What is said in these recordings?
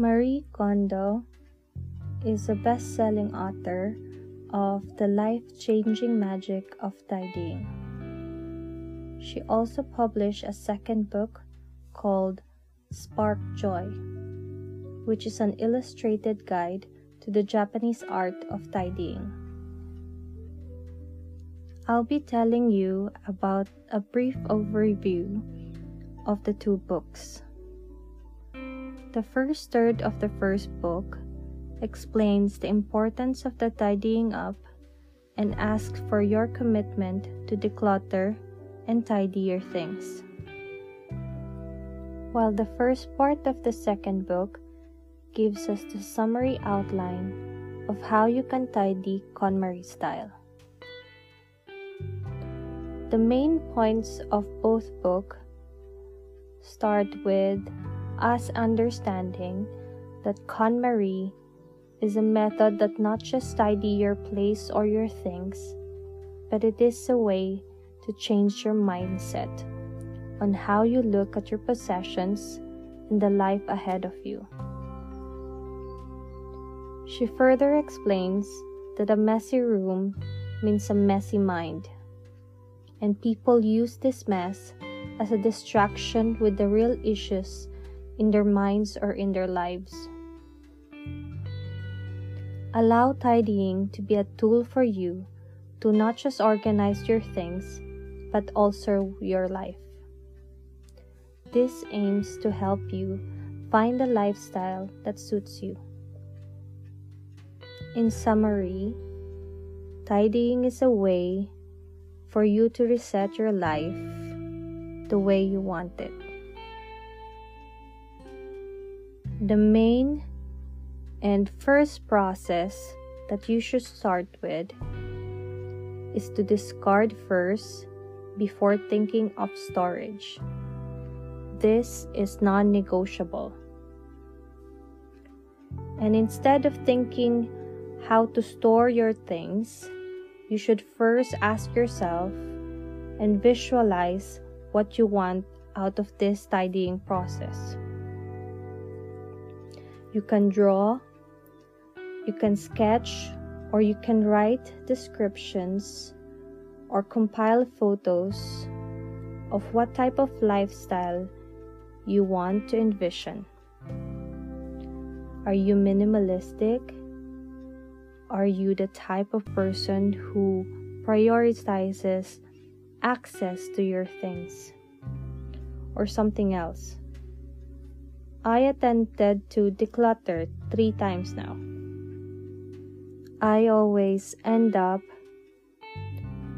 Marie Kondo is a best selling author of The Life Changing Magic of Tidying. She also published a second book called Spark Joy, which is an illustrated guide to the Japanese art of tidying. I'll be telling you about a brief overview of the two books. The first third of the first book explains the importance of the tidying up and asks for your commitment to declutter and tidy your things. While the first part of the second book gives us the summary outline of how you can tidy KonMari style. The main points of both books start with us understanding that KonMari is a method that not just tidy your place or your things, but it is a way to change your mindset on how you look at your possessions and the life ahead of you. She further explains that a messy room means a messy mind, and people use this mess as a distraction with the real issues in their minds or in their lives. Allow tidying to be a tool for you to not just organize your things, but also your life. This aims to help you find a lifestyle that suits you. In summary, tidying is a way for you to reset your life the way you want it. The main and first process that you should start with is to discard first before thinking of storage. This is non negotiable. And instead of thinking how to store your things, you should first ask yourself and visualize what you want out of this tidying process. You can draw you can sketch or you can write descriptions or compile photos of what type of lifestyle you want to envision. Are you minimalistic? Are you the type of person who prioritizes access to your things? Or something else? I attempted to declutter three times now. I always end up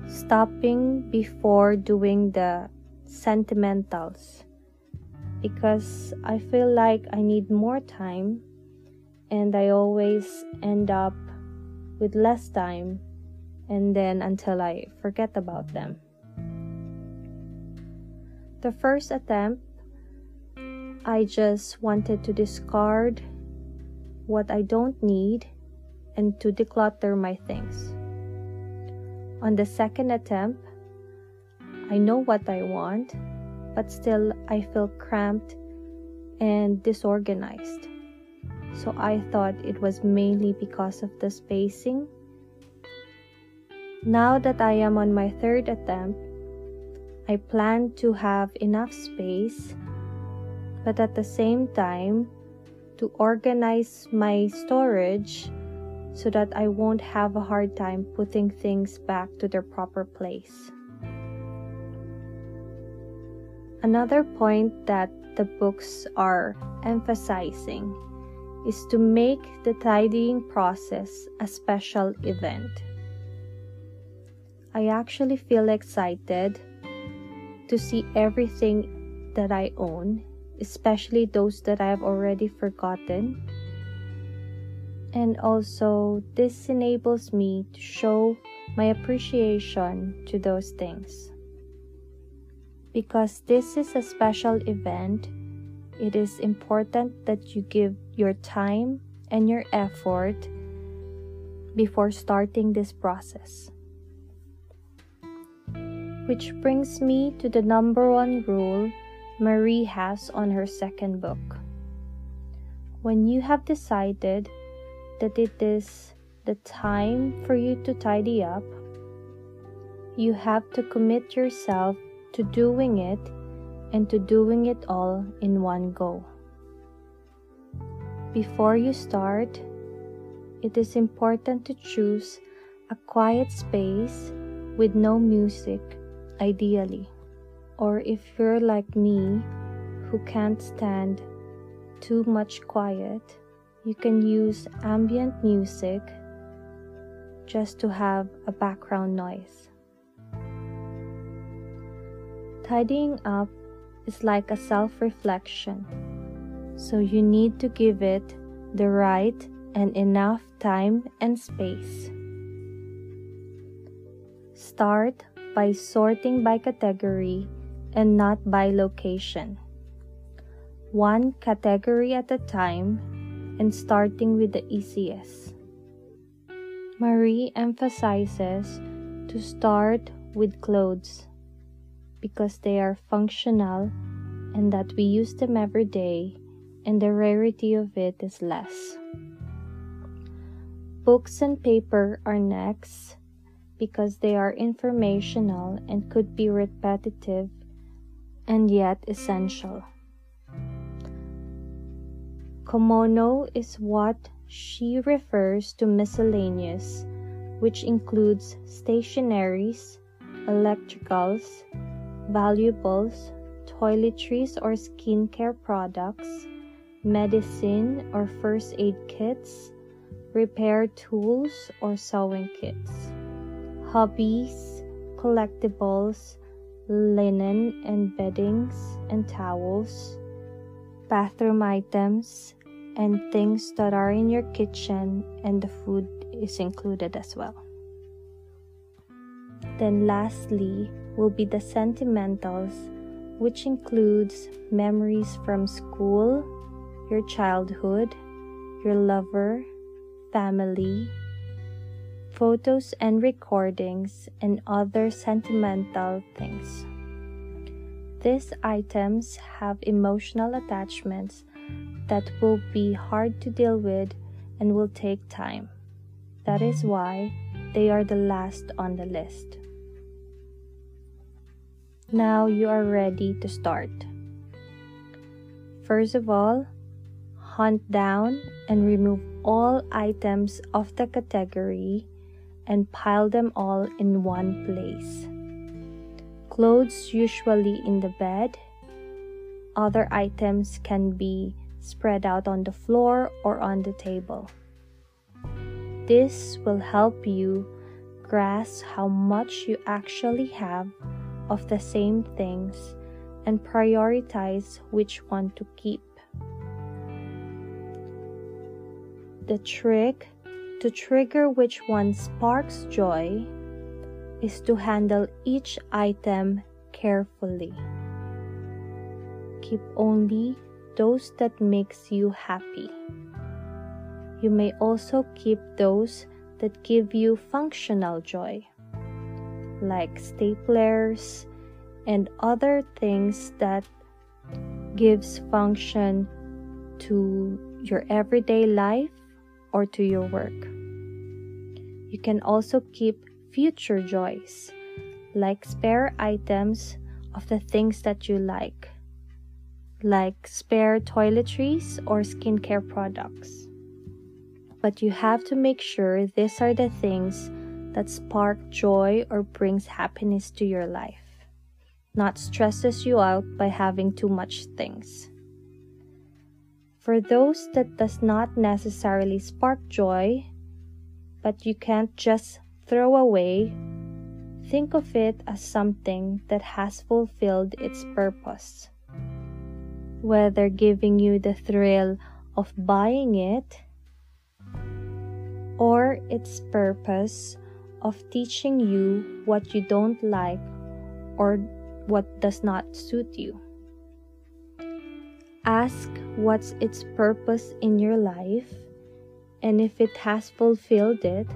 stopping before doing the sentimentals because I feel like I need more time and I always end up with less time and then until I forget about them. The first attempt, I just wanted to discard what I don't need and to declutter my things. On the second attempt, I know what I want, but still I feel cramped and disorganized. So I thought it was mainly because of the spacing. Now that I am on my third attempt, I plan to have enough space, but at the same time, to organize my storage so that I won't have a hard time putting things back to their proper place. Another point that the books are emphasizing is to make the tidying process a special event. I actually feel excited to see everything that I own, especially those that I have already forgotten and also this enables me to show my appreciation to those things. Because this is a special event, it is important that you give your time and your effort before starting this process. Which brings me to the number one rule Marie has on her second book When you have decided that it is the time for you to tidy up, you have to commit yourself to doing it and to doing it all in one go. Before you start, it is important to choose a quiet space with no music, ideally. Or if you're like me, who can't stand too much quiet, you can use ambient music just to have a background noise. Tidying up is like a self reflection, so you need to give it the right and enough time and space. Start by sorting by category and not by location. One category at a time and starting with the easiest. Marie emphasizes to start with clothes because they are functional and that we use them every day and the rarity of it is less. Books and paper are next because they are informational and could be repetitive and yet essential. Komono is what she refers to miscellaneous, which includes stationaries, electricals, valuables, toiletries or skincare products, medicine or first aid kits, repair tools or sewing kits, hobbies, collectibles, linen and beddings and towels, bathroom items, and things that are in your kitchen, and the food is included as well. Then, lastly, will be the sentimentals, which includes memories from school, your childhood, your lover, family, photos and recordings, and other sentimental things. These items have emotional attachments that will be hard to deal with and will take time. That is why they are the last on the list. Now you are ready to start. First of all, hunt down and remove all items of the category and pile them all in one place. Clothes usually in the bed. Other items can be spread out on the floor or on the table. This will help you grasp how much you actually have of the same things and prioritize which one to keep. The trick to trigger which one sparks joy is to handle each item carefully. Keep only those that makes you happy. You may also keep those that give you functional joy like staplers and other things that gives function to your everyday life or to your work. You can also keep future joys like spare items of the things that you like like spare toiletries or skincare products. But you have to make sure these are the things that spark joy or brings happiness to your life, not stresses you out by having too much things. For those that does not necessarily spark joy, but you can't just throw away, think of it as something that has fulfilled its purpose. Whether giving you the thrill of buying it or its purpose of teaching you what you don't like or what does not suit you. Ask what's its purpose in your life, and if it has fulfilled it,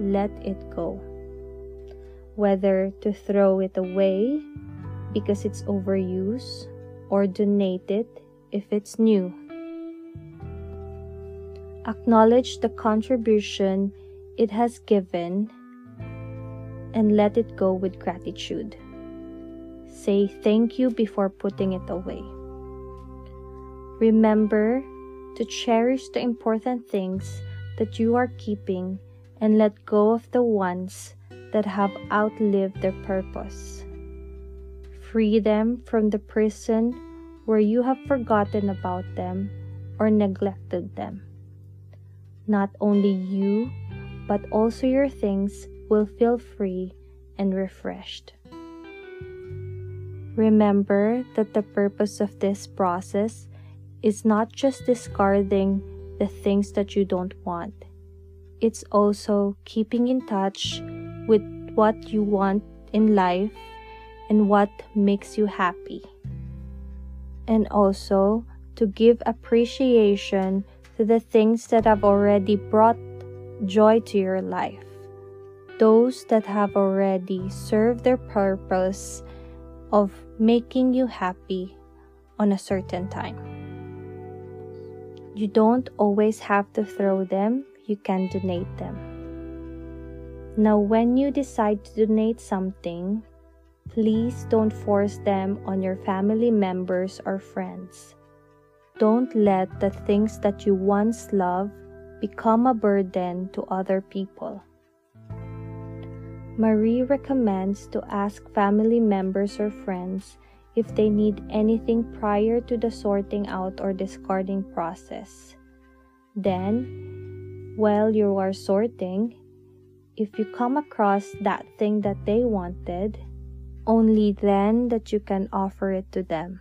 let it go. Whether to throw it away because it's overused or donate it if it's new. Acknowledge the contribution it has given and let it go with gratitude. Say thank you before putting it away. Remember to cherish the important things that you are keeping and let go of the ones that have outlived their purpose. Free them from the prison where you have forgotten about them or neglected them. Not only you, but also your things will feel free and refreshed. Remember that the purpose of this process is not just discarding the things that you don't want, it's also keeping in touch with what you want in life and what makes you happy. And also to give appreciation to the things that have already brought joy to your life those that have already served their purpose of making you happy on a certain time. You don't always have to throw them, you can donate them. Now, when you decide to donate something, please don't force them on your family members or friends. Don't let the things that you once loved become a burden to other people. Marie recommends to ask family members or friends if they need anything prior to the sorting out or discarding process. Then, while you are sorting, if you come across that thing that they wanted, only then that you can offer it to them.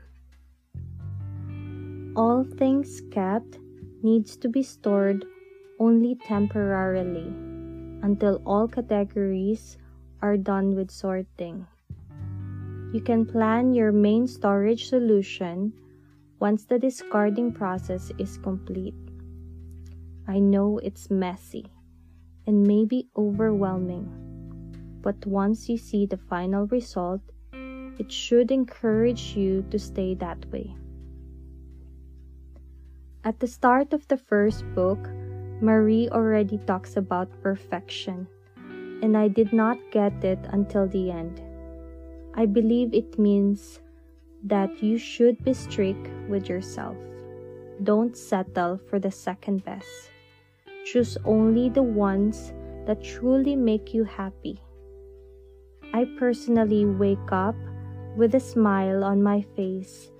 All things kept needs to be stored only temporarily until all categories are done with sorting. You can plan your main storage solution once the discarding process is complete. I know it's messy and maybe overwhelming, but once you see the final result, it should encourage you to stay that way. At the start of the first book, Marie already talks about perfection and I did not get it until the end. I believe it means that you should be strict with yourself. Don't settle for the second best. Choose only the ones that truly make you happy. I personally wake up with a smile on my face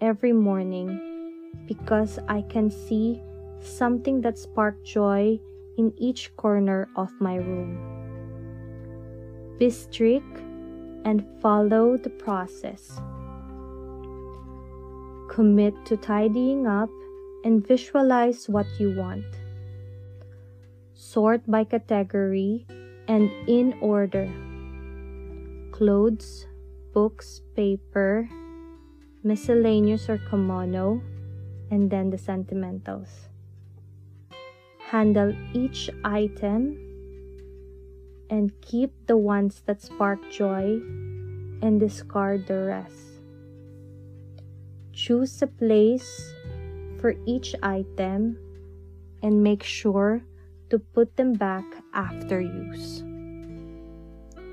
every morning because I can see something that sparks joy in each corner of my room. Be strict and follow the process. Commit to tidying up and visualize what you want. Sort by category and in order clothes, books, paper, miscellaneous or komono, and then the sentimentals. Handle each item and keep the ones that spark joy and discard the rest. Choose a place for each item and make sure to put them back after use.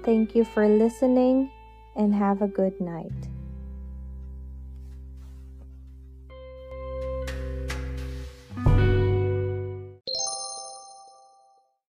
Thank you for listening and have a good night.